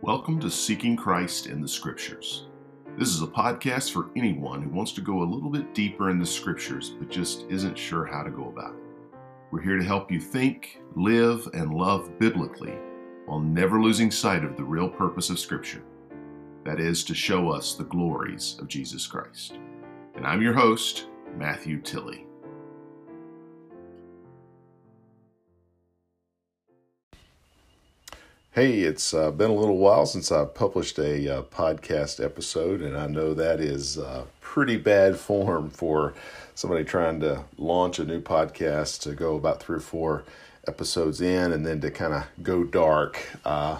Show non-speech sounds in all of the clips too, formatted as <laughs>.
Welcome to Seeking Christ in the Scriptures. This is a podcast for anyone who wants to go a little bit deeper in the Scriptures but just isn't sure how to go about it. We're here to help you think, live, and love biblically while never losing sight of the real purpose of Scripture that is, to show us the glories of Jesus Christ. And I'm your host, Matthew Tilley. Hey, it's uh, been a little while since I've published a uh, podcast episode, and I know that is uh, pretty bad form for somebody trying to launch a new podcast to go about three or four episodes in and then to kind of go dark. Uh,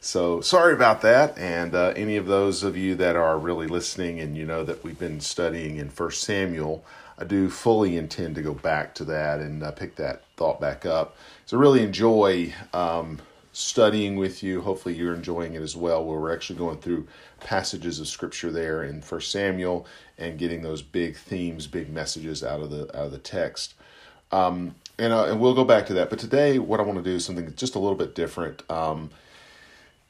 so sorry about that. And uh, any of those of you that are really listening and you know that we've been studying in First Samuel, I do fully intend to go back to that and uh, pick that thought back up. So really enjoy. Um, studying with you. Hopefully, you're enjoying it as well, where we're actually going through passages of scripture there in First Samuel and getting those big themes, big messages out of the out of the text. Um, and uh, and we'll go back to that. But today, what I want to do is something just a little bit different, um,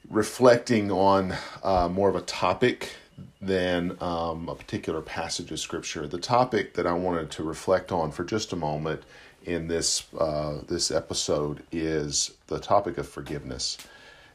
reflecting on uh, more of a topic than um, a particular passage of scripture. The topic that I wanted to reflect on for just a moment in this uh, this episode is the topic of forgiveness.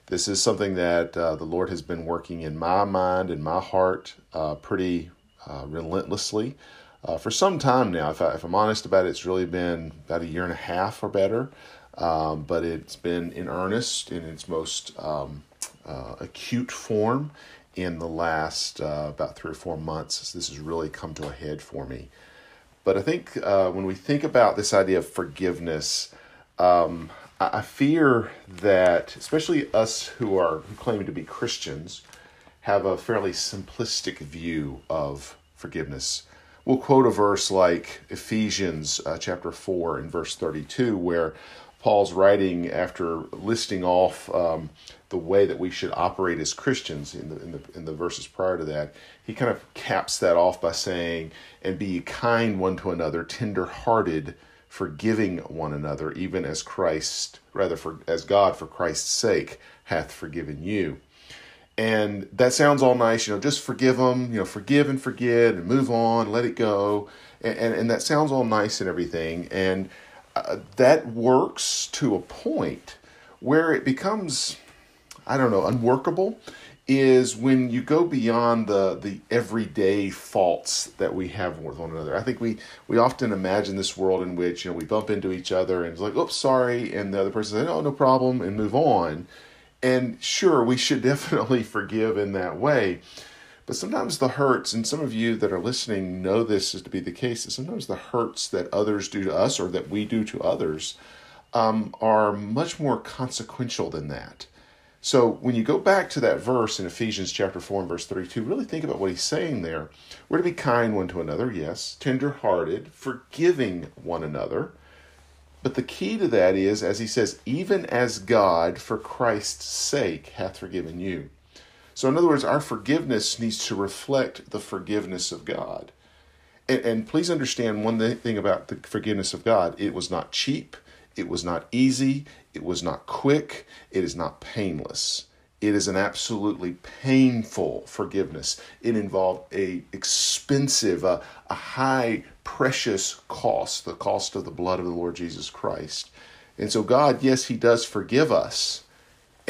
This is something that uh, the Lord has been working in my mind and my heart uh, pretty uh, relentlessly uh, for some time now. If, I, am honest about it, it's really been about a year and a half or better. Um, but it's been in earnest in its most um, uh, acute form in the last about three or four months. This has really come to a head for me. But I think uh, when we think about this idea of forgiveness, um, I fear that, especially us who are who claim to be Christians, have a fairly simplistic view of forgiveness. We'll quote a verse like Ephesians uh, chapter 4 and verse 32, where Paul's writing after listing off um, the way that we should operate as Christians in the, in the in the verses prior to that. He kind of caps that off by saying, "And be kind one to another, tender-hearted, forgiving one another, even as Christ, rather for as God for Christ's sake hath forgiven you." And that sounds all nice, you know, just forgive them, you know, forgive and forget and move on, let it go. And, and, and that sounds all nice and everything. And uh, that works to a point where it becomes, I don't know, unworkable. Is when you go beyond the the everyday faults that we have with one another. I think we we often imagine this world in which you know we bump into each other and it's like, "Oops, sorry," and the other person says, "Oh, no problem," and move on. And sure, we should <laughs> definitely forgive in that way. But sometimes the hurts, and some of you that are listening know this is to be the case, that sometimes the hurts that others do to us or that we do to others um, are much more consequential than that. So when you go back to that verse in Ephesians chapter 4 and verse 32, really think about what he's saying there. We're to be kind one to another, yes, tender hearted, forgiving one another. But the key to that is, as he says, even as God for Christ's sake hath forgiven you. So, in other words, our forgiveness needs to reflect the forgiveness of God. And, and, please understand one thing about the forgiveness of God it was not cheap, it was not easy, it was not quick, it is not painless. It is an absolutely painful forgiveness. It involved a expensive, a, a high, precious cost, the cost of the blood of the Lord Jesus Christ. And so, God, yes, He does forgive us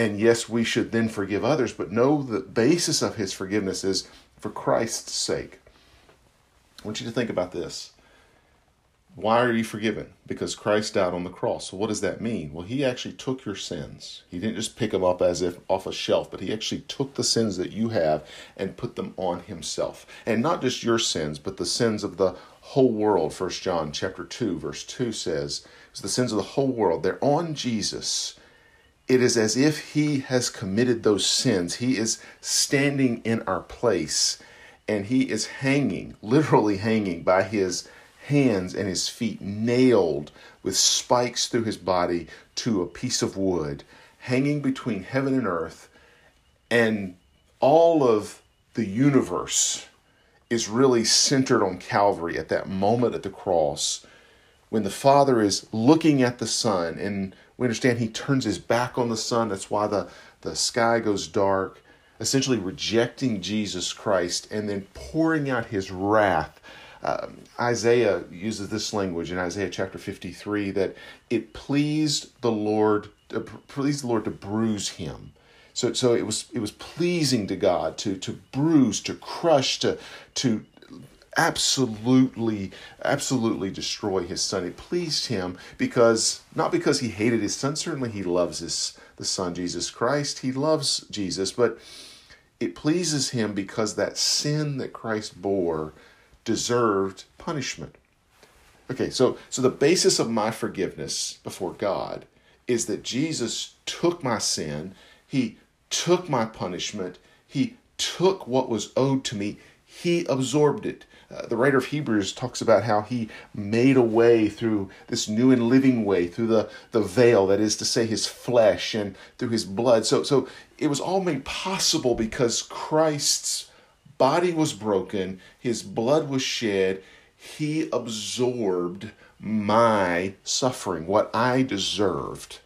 and yes, we should then forgive others, but know the basis of his forgiveness is for Christ's sake. I want you to think about this. Why are you forgiven? Because Christ died on the cross. So, what does that mean? Well, He actually took your sins. He didn't just pick them up as if off a shelf, but He actually took the sins that you have and put them on Himself. And not just your sins, but the sins of the whole world. First John chapter 2, verse 2 says, it's the sins of the whole world. They're on Jesus it is as if he has committed those sins. He is standing in our place and he is hanging, literally hanging by his hands and his feet, nailed with spikes through his body to a piece of wood, hanging between heaven and earth. And all of the universe is really centered on Calvary at that moment at the cross when the Father is looking at the Son and We understand he turns his back on the son. That's why the, the sky goes dark, essentially rejecting Jesus Christ and then pouring out his wrath. Um, Isaiah uses this language in Isaiah chapter 53 that it pleased the Lord, uh, pleased the Lord to bruise him. So, so it was it was pleasing to God to to bruise, to crush, to to absolutely absolutely destroy his son it pleased him because not because he hated his son certainly he loves his the son jesus christ he loves jesus but it pleases him because that sin that christ bore deserved punishment okay so so the basis of my forgiveness before god is that jesus took my sin he took my punishment he took what was owed to me he absorbed it uh, the writer of Hebrews talks about how he made a way through this new and living way, through the, the veil, that is to say, his flesh, and through his blood. So, so it was all made possible because Christ's body was broken, his blood was shed, he absorbed my suffering, what I deserved.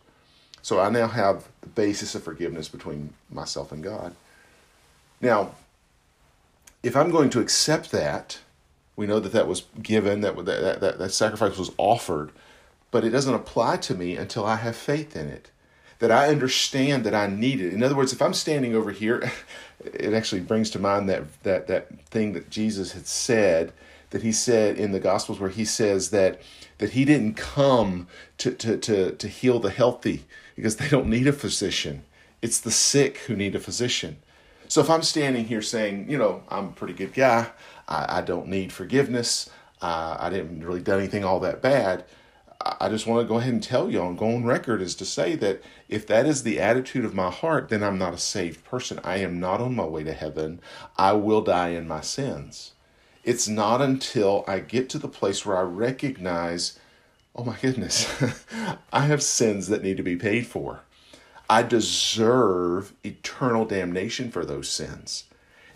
So I now have the basis of forgiveness between myself and God. Now, if I'm going to accept that, we know that that was given, that, that, that, that sacrifice was offered, but it doesn't apply to me until I have faith in it. That I understand that I need it. In other words, if I'm standing over here, <laughs> it actually brings to mind that, that, that thing that Jesus had said, that he said in the Gospels, where he says that, that he didn't come to, to, to, to heal the healthy because they don't need a physician. It's the sick who need a physician. So if I'm standing here saying, you know, I'm a pretty good guy, I, I don't need forgiveness, uh, I didn't really do anything all that bad. I just want to go ahead and tell you on go on record is to say that if that is the attitude of my heart, then I'm not a saved person. I am not on my way to heaven. I will die in my sins. It's not until I get to the place where I recognize, oh my goodness, <laughs> I have sins that need to be paid for. I deserve eternal damnation for those sins.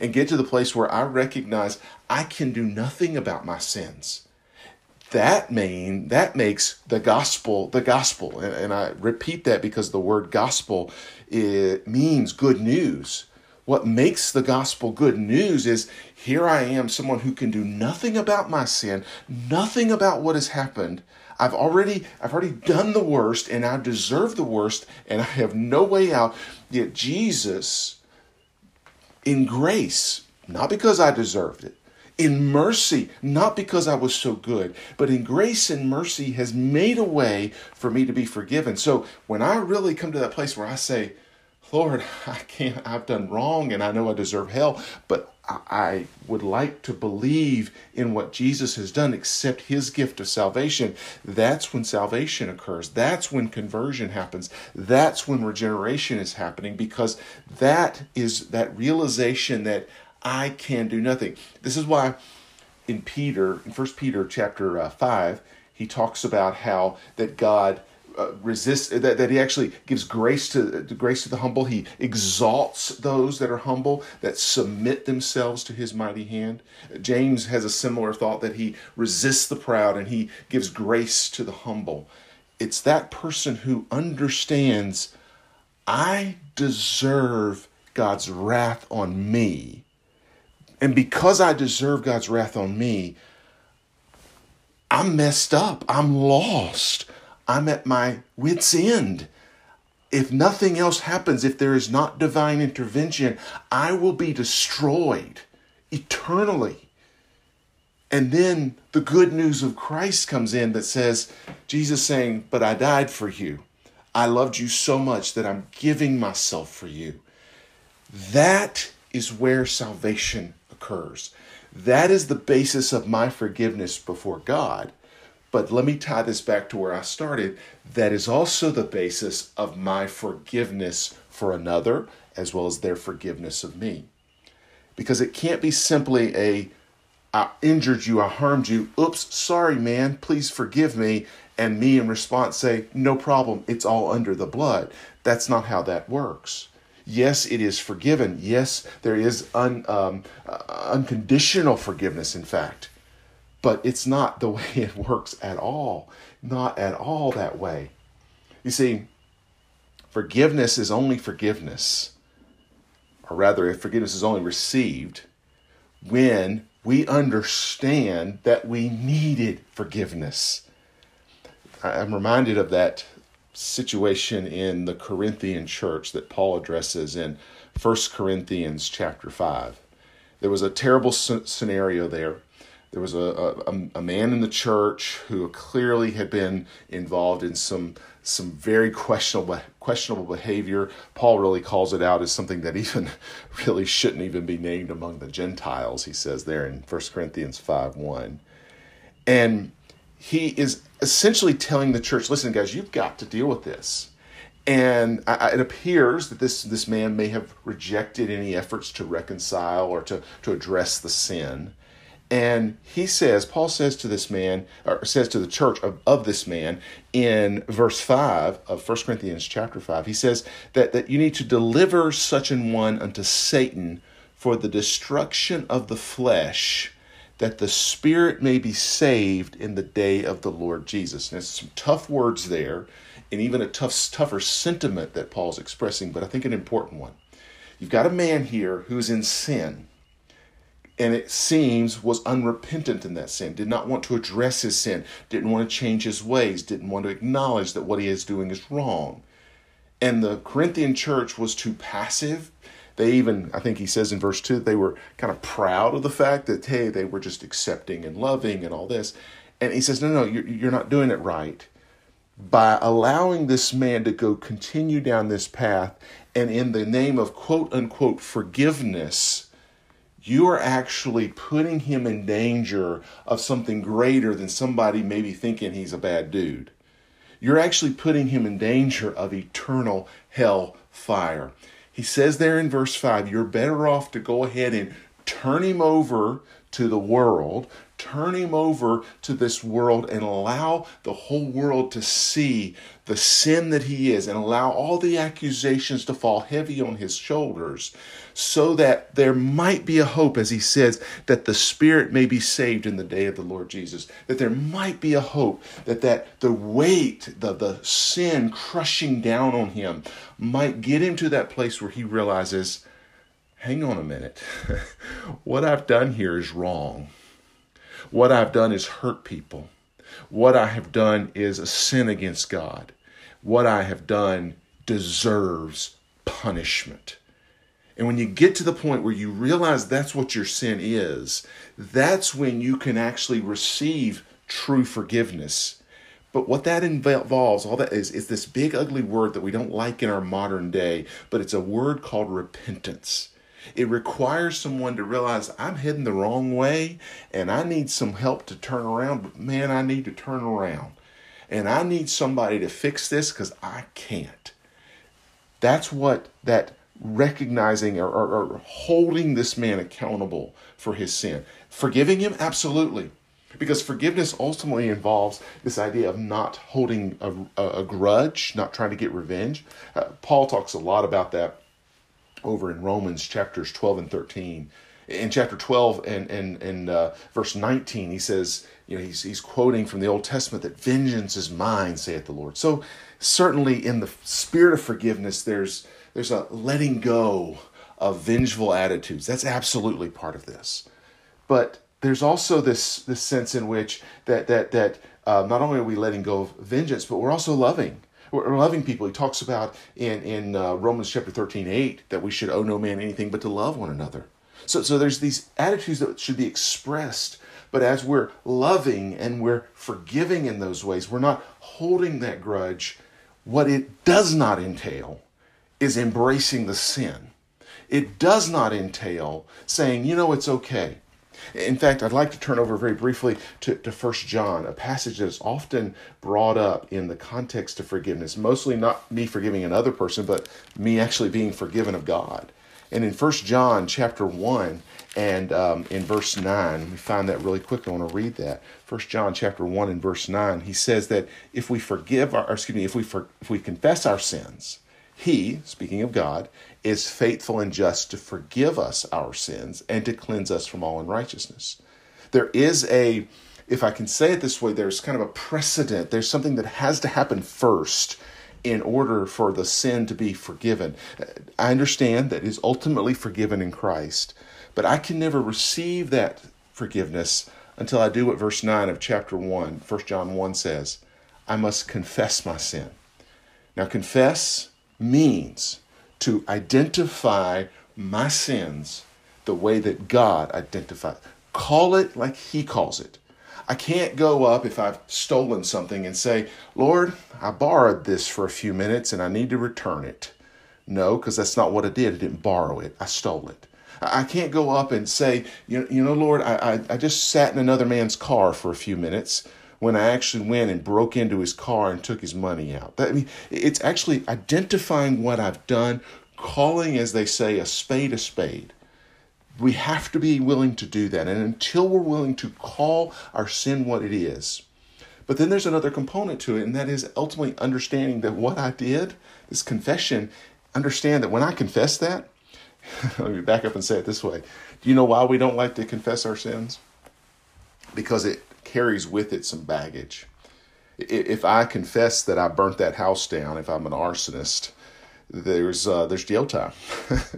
And get to the place where I recognize I can do nothing about my sins. That mean that makes the gospel the gospel. And, and I repeat that because the word gospel it means good news. What makes the gospel good news is here I am, someone who can do nothing about my sin, nothing about what has happened, I've already I've already done the worst and I deserve the worst and <laughs> I have no way out. Yet Jesus in grace, not because I deserved it, in mercy, not because I was so good, but in grace and mercy has made a way for me to be forgiven. So when I really come to that place where I say, Lord, <laughs> I can't, I've done wrong and I know I deserve hell, but I would like to believe in what Jesus has done, accept his gift of salvation. That's when salvation occurs. That's when conversion happens. That's when regeneration is happening because that is that realization that I can do nothing. This is why in Peter, in First Peter chapter uh, 5, he talks about how that God uh, resist that, that he actually gives grace to grace to the humble. He exalts those that are humble that submit themselves to his mighty hand. James has a similar thought that he resists the proud and he gives grace to the humble. It's that person who understands i deserve god's wrath on me and because i deserve god's wrath on me i'm messed up i'm lost I'm at my wits' end. If nothing else happens, if there is not divine intervention, I will be destroyed eternally. And then the good news of Christ comes in that says, Jesus saying, But I died for you. I loved you so much that I'm giving myself for you. That is where salvation occurs. That is the basis of my forgiveness before God. But let me tie this back to where I started. That is also the basis of my forgiveness for another as well as their forgiveness of me. Because it can't be simply a I injured you, I harmed you. Oops, sorry, man, please forgive me. And me in response say, no problem, it's all under the blood. That's not how that works. Yes, it is forgiven. Yes, there is un, um, uh, unconditional forgiveness, in fact but it's not the <laughs> way it works at all. Not at all that way. You see, forgiveness is only forgiveness, or rather, if forgiveness is only received when we understand that we needed forgiveness. I'm reminded of that situation in the Corinthian church that Paul addresses in 1 Corinthians chapter 5. There was a terrible scenario there there was a, a, a, man in the church who clearly had been involved in some some very questionable questionable behavior. Paul really calls it out as something that even <laughs> really shouldn't even be named among the Gentiles, he says there in 1 Corinthians 5 1. And he is essentially telling the church, listen, guys, you've got to deal with this. And I, it appears that this, this man may have rejected any efforts to reconcile or to, to address the sin. And he says, Paul says to this man, or says to the church of, of this man in verse 5 of 1 Corinthians chapter 5, he says that, that you need to deliver such an one unto Satan for the destruction of the flesh, that the spirit may be saved in the day of the Lord Jesus. And it's some tough words there, and even a tough, tougher sentiment that Paul's expressing, but I think an important one. You've got a man here who's in sin and it seems was unrepentant in that sin, did not want to address his sin, didn't want to change his ways, didn't want to acknowledge that what he is doing is wrong. And the Corinthian church was too passive. They even, I think he says in verse 2, that they were kind of proud of the fact that, hey, they were just accepting and loving and all this. And he says, no, no, you're not doing it right. By allowing this man to go continue down this path and in the name of quote unquote forgiveness, you are actually putting him in danger of something greater than somebody maybe thinking he's a bad dude. You're actually putting him in danger of eternal hell fire. He says there in verse 5, you're better off to go ahead and turn him over to the world, turn him over to this world and allow the whole world to see the sin that he is and allow all the accusations to fall heavy on his shoulders so that there might be a hope, as he says, that the spirit may be saved in the day of the Lord Jesus. That there might be a hope that, that the weight, the, the sin crushing down on him might get him to that place where he realizes, hang on a minute, <laughs> what I've done here is wrong. What I've done is hurt people. What I have done is a sin against God. What I have done deserves punishment. And when you get to the point where you realize that's what your sin is, that's when you can actually receive true forgiveness. But what that involves, all that is, is this big ugly word that we don't like in our modern day, but it's a word called repentance. It requires someone to realize I'm heading the wrong way and I need some help to turn around, but man, I need to turn around. And I need somebody to fix this because I can't. That's what that recognizing or, or, or, holding this man accountable for his sin. Forgiving him? Absolutely. Because forgiveness ultimately involves this idea of not holding a, a, grudge, not trying to get revenge. Uh, Paul talks a lot about that over in Romans chapters 12 and 13. In chapter 12 and, and, and uh, verse 19, he says, you know, he's, he's quoting from the Old Testament that vengeance is mine, saith the Lord. So, certainly in the spirit of forgiveness, there's, there's a letting go of vengeful attitudes. That's absolutely part of this. But there's also this, this sense in which that, that, that uh, not only are we letting go of vengeance, but we're also loving we're loving people. He talks about in in uh, Romans chapter 13, 8, that we should owe no man anything but to love one another. So, so there's these attitudes that should be expressed, but as we're loving and we're forgiving in those ways, we're not holding that grudge. What it does not entail is embracing the sin. It does not entail saying, you know, it's okay. In fact, I'd like to turn over very briefly to, to 1 John, a passage that is often brought up in the context of forgiveness, mostly not me forgiving another person, but me actually being forgiven of God. And in 1 John chapter 1 and um, in verse 9, we find that really quick. I want to read that. 1 John chapter 1 and verse 9, he says that if we forgive our, excuse me, if we, for, if we confess our sins, he, speaking of God, is faithful and just to forgive us our sins and to cleanse us from all unrighteousness. There is a, if I can say it this way, there's kind of a precedent. There's something that has to happen first. in order for the sin to be forgiven. I understand that is ultimately forgiven in Christ, but I can never receive that forgiveness until I do what verse 9 of chapter 1, 1 John 1 says I must confess my sin. Now, confess means to identify my sins the way that God identifies. Call it like He calls it. I can't go up if I've stolen something and say, Lord, I borrowed this for a few minutes and I need to return it. No, because that's not what I did. I didn't borrow it, I stole it. I can't go up and say, you know, you know Lord, I, I, I just sat in another man's car for a few minutes when I actually went and broke into his car and took his money out. That, I mean, it's actually identifying what I've done, calling, as they say, a spade a spade. We have to be willing to do that. And until we're willing to call our sin what it is, but then there's another component to it, and that is ultimately understanding that what I did, this confession, understand that when I confess that, <laughs> let me back up and say it this way. Do you know why we don't like to confess our sins? Because it carries with it some baggage. If I confess that I burnt that house down, if I'm an arsonist, there's uh, there's jail time.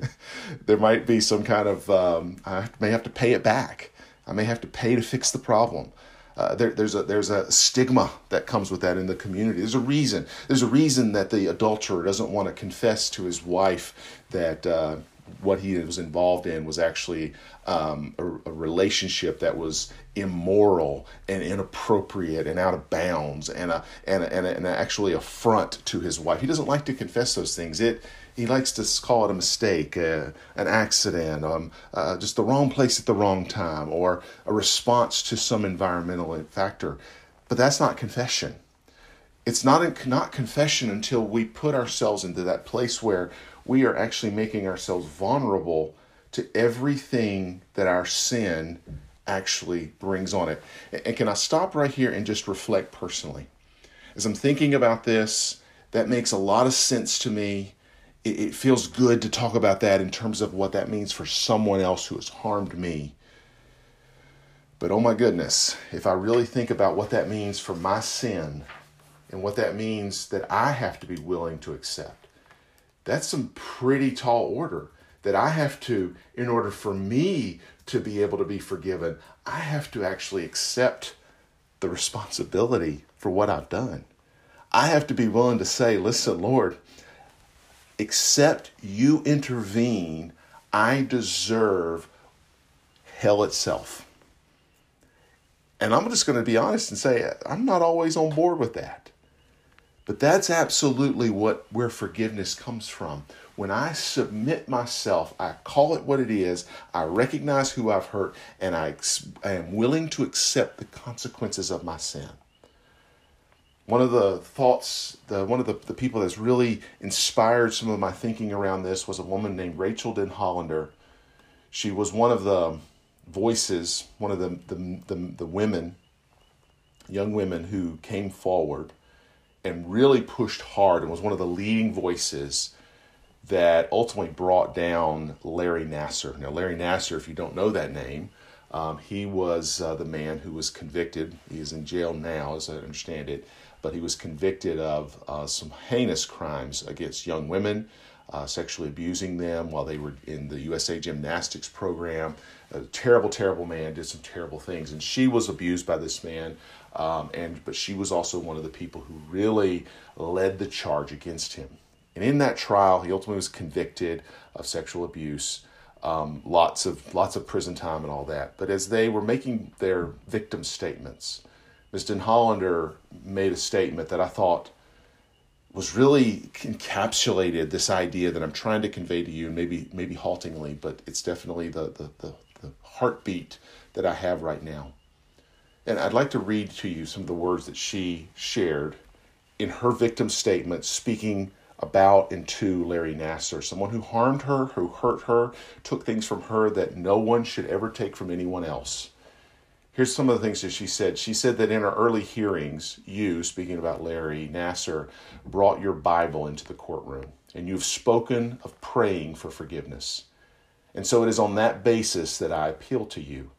<laughs> there might be some kind of um, I may have to pay it back. I may have to pay to fix the problem. Uh, there, there's a there's a stigma that comes with that in the community. There's a reason. There's a reason that the adulterer doesn't want to confess to his wife that uh, what he was involved in was actually um, a, a, relationship that was immoral and inappropriate and out of bounds and a, and a, and, a, and a actually affront to his wife. He doesn't like to confess those things. It he likes to call it a mistake, uh, an accident, um, uh, just the wrong place at the wrong time, or a response to some environmental factor. But that's not confession. It's not not confession until we put ourselves into that place where we are actually making ourselves vulnerable to everything that our sin actually brings on it. And can I stop right here and just reflect personally? As I'm thinking about this, that makes a lot of sense to me. It, feels good to talk about that in terms of what that means for someone else who has harmed me. But oh my goodness, if I really think about what that means for my sin and what that means that I have to be willing to accept, that's some pretty tall order that I have to, in order for me to be able to be forgiven, I have to actually accept the responsibility for what I've done. I have to be willing to say, listen, Lord, except you intervene, I deserve hell itself. And I'm just going to be honest and say, I'm not always on board with that. But that's absolutely what where forgiveness comes from. When I submit myself, I call it what it is, I recognize who I've hurt, and I, I am willing to accept the consequences of my sin. One of the thoughts, the, one of the, the people that's really inspired some of my thinking around this was a woman named Rachael Denhollander. She was one of the voices, one of the, the, the, the women, young women who came forward and really pushed hard and was one of the leading voices that ultimately brought down Larry Nassar. Now, Larry Nassar, if you don't know that name, um, he was uh, the man who was convicted. He is in jail now, as I understand it, but he was convicted of uh, some heinous crimes against young women, uh, sexually abusing them while they were in the USA Gymnastics program. A terrible, terrible man, did some terrible things. And she was abused by this man um, and but she was also one of the people who really led the charge against him. And in that trial, he ultimately was convicted of sexual abuse, um, lots of lots of prison time and all that. But as they were making their victim statements, Ms. Denhollander made a statement that I thought was really encapsulated this idea that I'm trying to convey to you, maybe maybe haltingly, but it's definitely the the, the, the heartbeat that I have right now. And I'd like to read to you some of the words that she shared in her victim statement, speaking about and to Larry Nassar, someone who harmed her, who hurt her, took things from her that no one should ever take from anyone else. Here's some of the things that she said. She said that in her early hearings, you, speaking about Larry Nassar, brought your Bible into the courtroom and you've spoken of praying for forgiveness. And so it is on that basis that I appeal to you.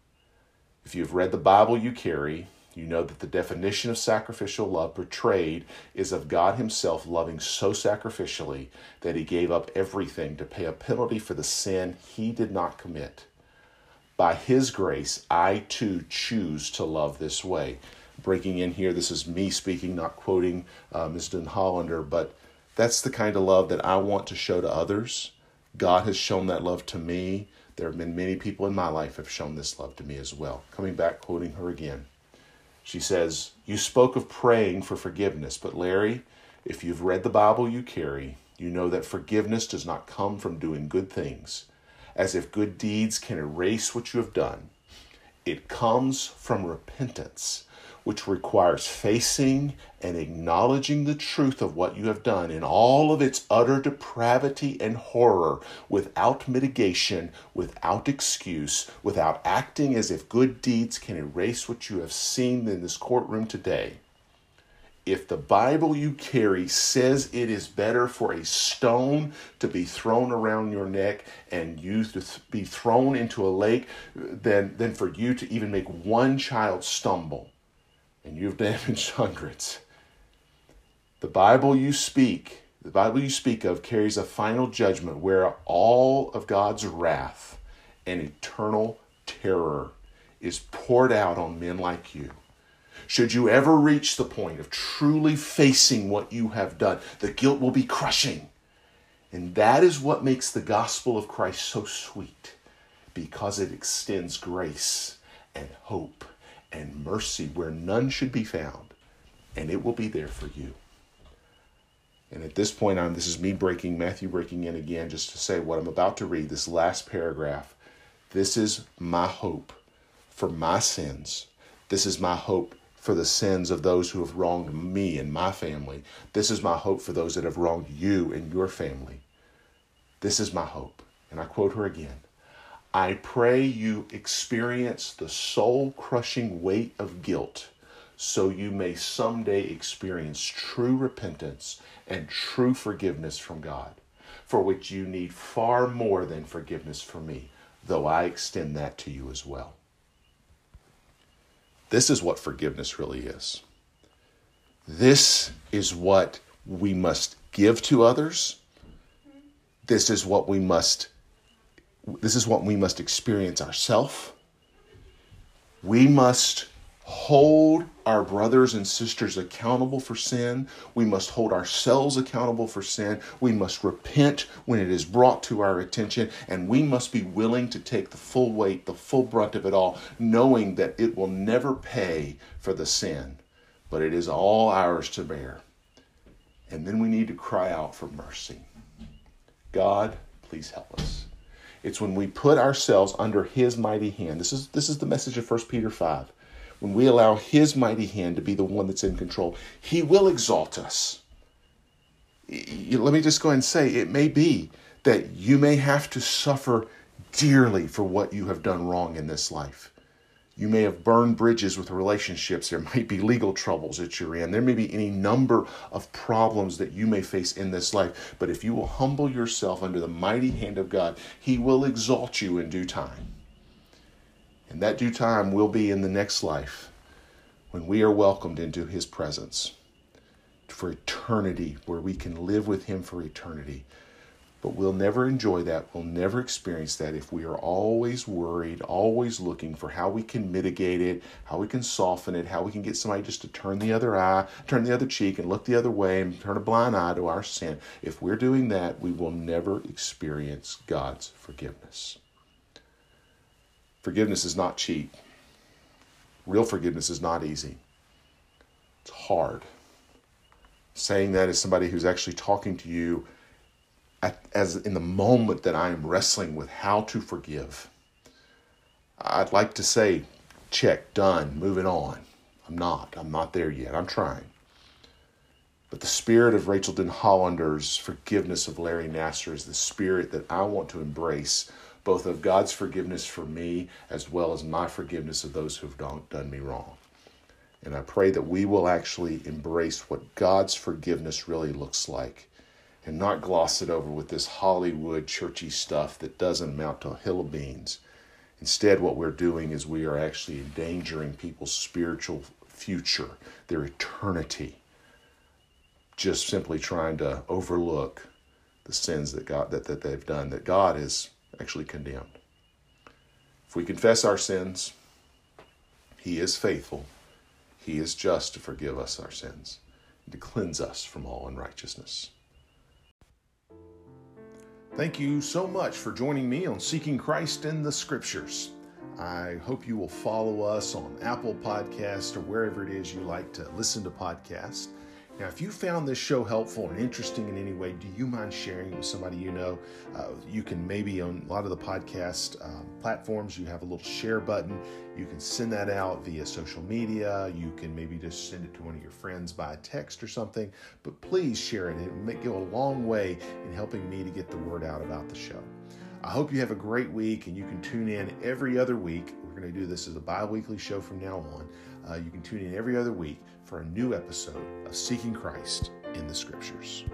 If you've read the Bible you carry, You know that the definition of sacrificial love portrayed is of God Himself loving so sacrificially that He gave up everything to pay a penalty for the sin He did not commit. By His grace, I too choose to love this way. Breaking in here, this is me speaking, not quoting uh, Ms. Denhollander, but that's the kind of love that I want to show to others. God has shown that love to me. There have been many people in my life have shown this love to me as well. Coming back, quoting her again. She says, You spoke of praying for forgiveness, but Larry, if you've read the Bible you carry, you know that forgiveness does not come from doing good things, as if good deeds can erase what you have done. It comes from repentance which requires facing and acknowledging the truth of what you have done in all of its utter depravity and horror without mitigation, without excuse, without acting as if good deeds can erase what you have seen in this courtroom today. If the Bible you carry says it is better for a stone to be thrown around your neck and you to be thrown into a lake than, than for you to even make one child stumble, and you've <laughs> damaged hundreds. The Bible you speak, the Bible you speak of, carries a final judgment where all of God's wrath and eternal terror is poured out on men like you. Should you ever reach the point of truly facing what you have done, the guilt will be crushing. And that is what makes the gospel of Christ so sweet, because it extends grace and hope and mercy where none should be found, and it will be there for you. And at this point on, this is me breaking, Matthew breaking in again, just to say what I'm about to read, this last paragraph. This is my hope for my sins. This is my hope for the sins of those who have wronged me and my family. This is my hope for those that have wronged you and your family. This is my hope. And I quote her again I pray you experience the soul crushing weight of guilt so you may someday experience true repentance and true forgiveness from God, for which you need far more than forgiveness from me, though I extend that to you as well. This is what forgiveness really is. This is what we must give to others. This is what we must this is what we must experience ourselves. We must hold our brothers and sisters accountable for sin. We must hold ourselves accountable for sin. We must repent when it is brought to our attention. And we must be willing to take the full weight, the full brunt of it all, knowing that it will never pay for the sin, but it is all ours to bear. And then we need to cry out for mercy. God, please help us. It's when we put ourselves under his mighty hand. This is this is the message of 1 Peter 5. When we allow his mighty hand to be the one that's in control, he will exalt us. Let me just go and say it may be that you may have to suffer dearly for what you have done wrong in this life. You may have burned bridges with relationships. There might be legal troubles that you're in. There may be any number of problems that you may face in this life. But if you will humble yourself under the mighty hand of God, He will exalt you in due time. That due time will be in the next life when we are welcomed into His presence for eternity, where we can live with Him for eternity. But we'll never enjoy that. We'll never experience that if we are always worried, always looking for how we can mitigate it, how we can soften it, how we can get somebody just to turn the other eye, turn the other cheek, and look the other way and turn a blind eye to our sin. If we're doing that, we will never experience God's forgiveness. Forgiveness is not cheap. Real forgiveness is not easy. It's hard. Saying that as somebody who's actually talking to you as in the moment that I am wrestling with how to forgive. I'd like to say, check, done, moving on. I'm not. I'm not there yet. I'm trying. But the spirit of Rachael Denhollander's forgiveness of Larry Nassar is the spirit that I want to embrace, both of God's forgiveness for me as well as my forgiveness of those who have done me wrong. And I pray that we will actually embrace what God's forgiveness really looks like and not gloss it over with this Hollywood churchy stuff that doesn't amount to a hill of beans. Instead, what we're doing is we are actually endangering people's spiritual future, their eternity, just simply trying to overlook the sins that God that, that they've done that God has actually condemned. If we confess our sins, He is faithful. He is just to forgive us our sins and to cleanse us from all unrighteousness. Thank you so much for joining me on Seeking Christ in the Scriptures. I hope you will follow us on Apple Podcast or wherever it is you like to listen to podcasts. Now, if you found this show helpful and interesting in any way, do you mind sharing it with somebody you know? Uh, you can maybe on a lot of the podcast um, platforms, you have a little share button. You can send that out via social media. You can maybe just send it to one of your friends by text or something. But please share it. It may go a long way in helping me to get the word out about the show. I hope you have a great week and you can tune in every other week. We're going to do this as a bi weekly show from now on. Uh, you can tune in every other week for a new episode of Seeking Christ in the Scriptures.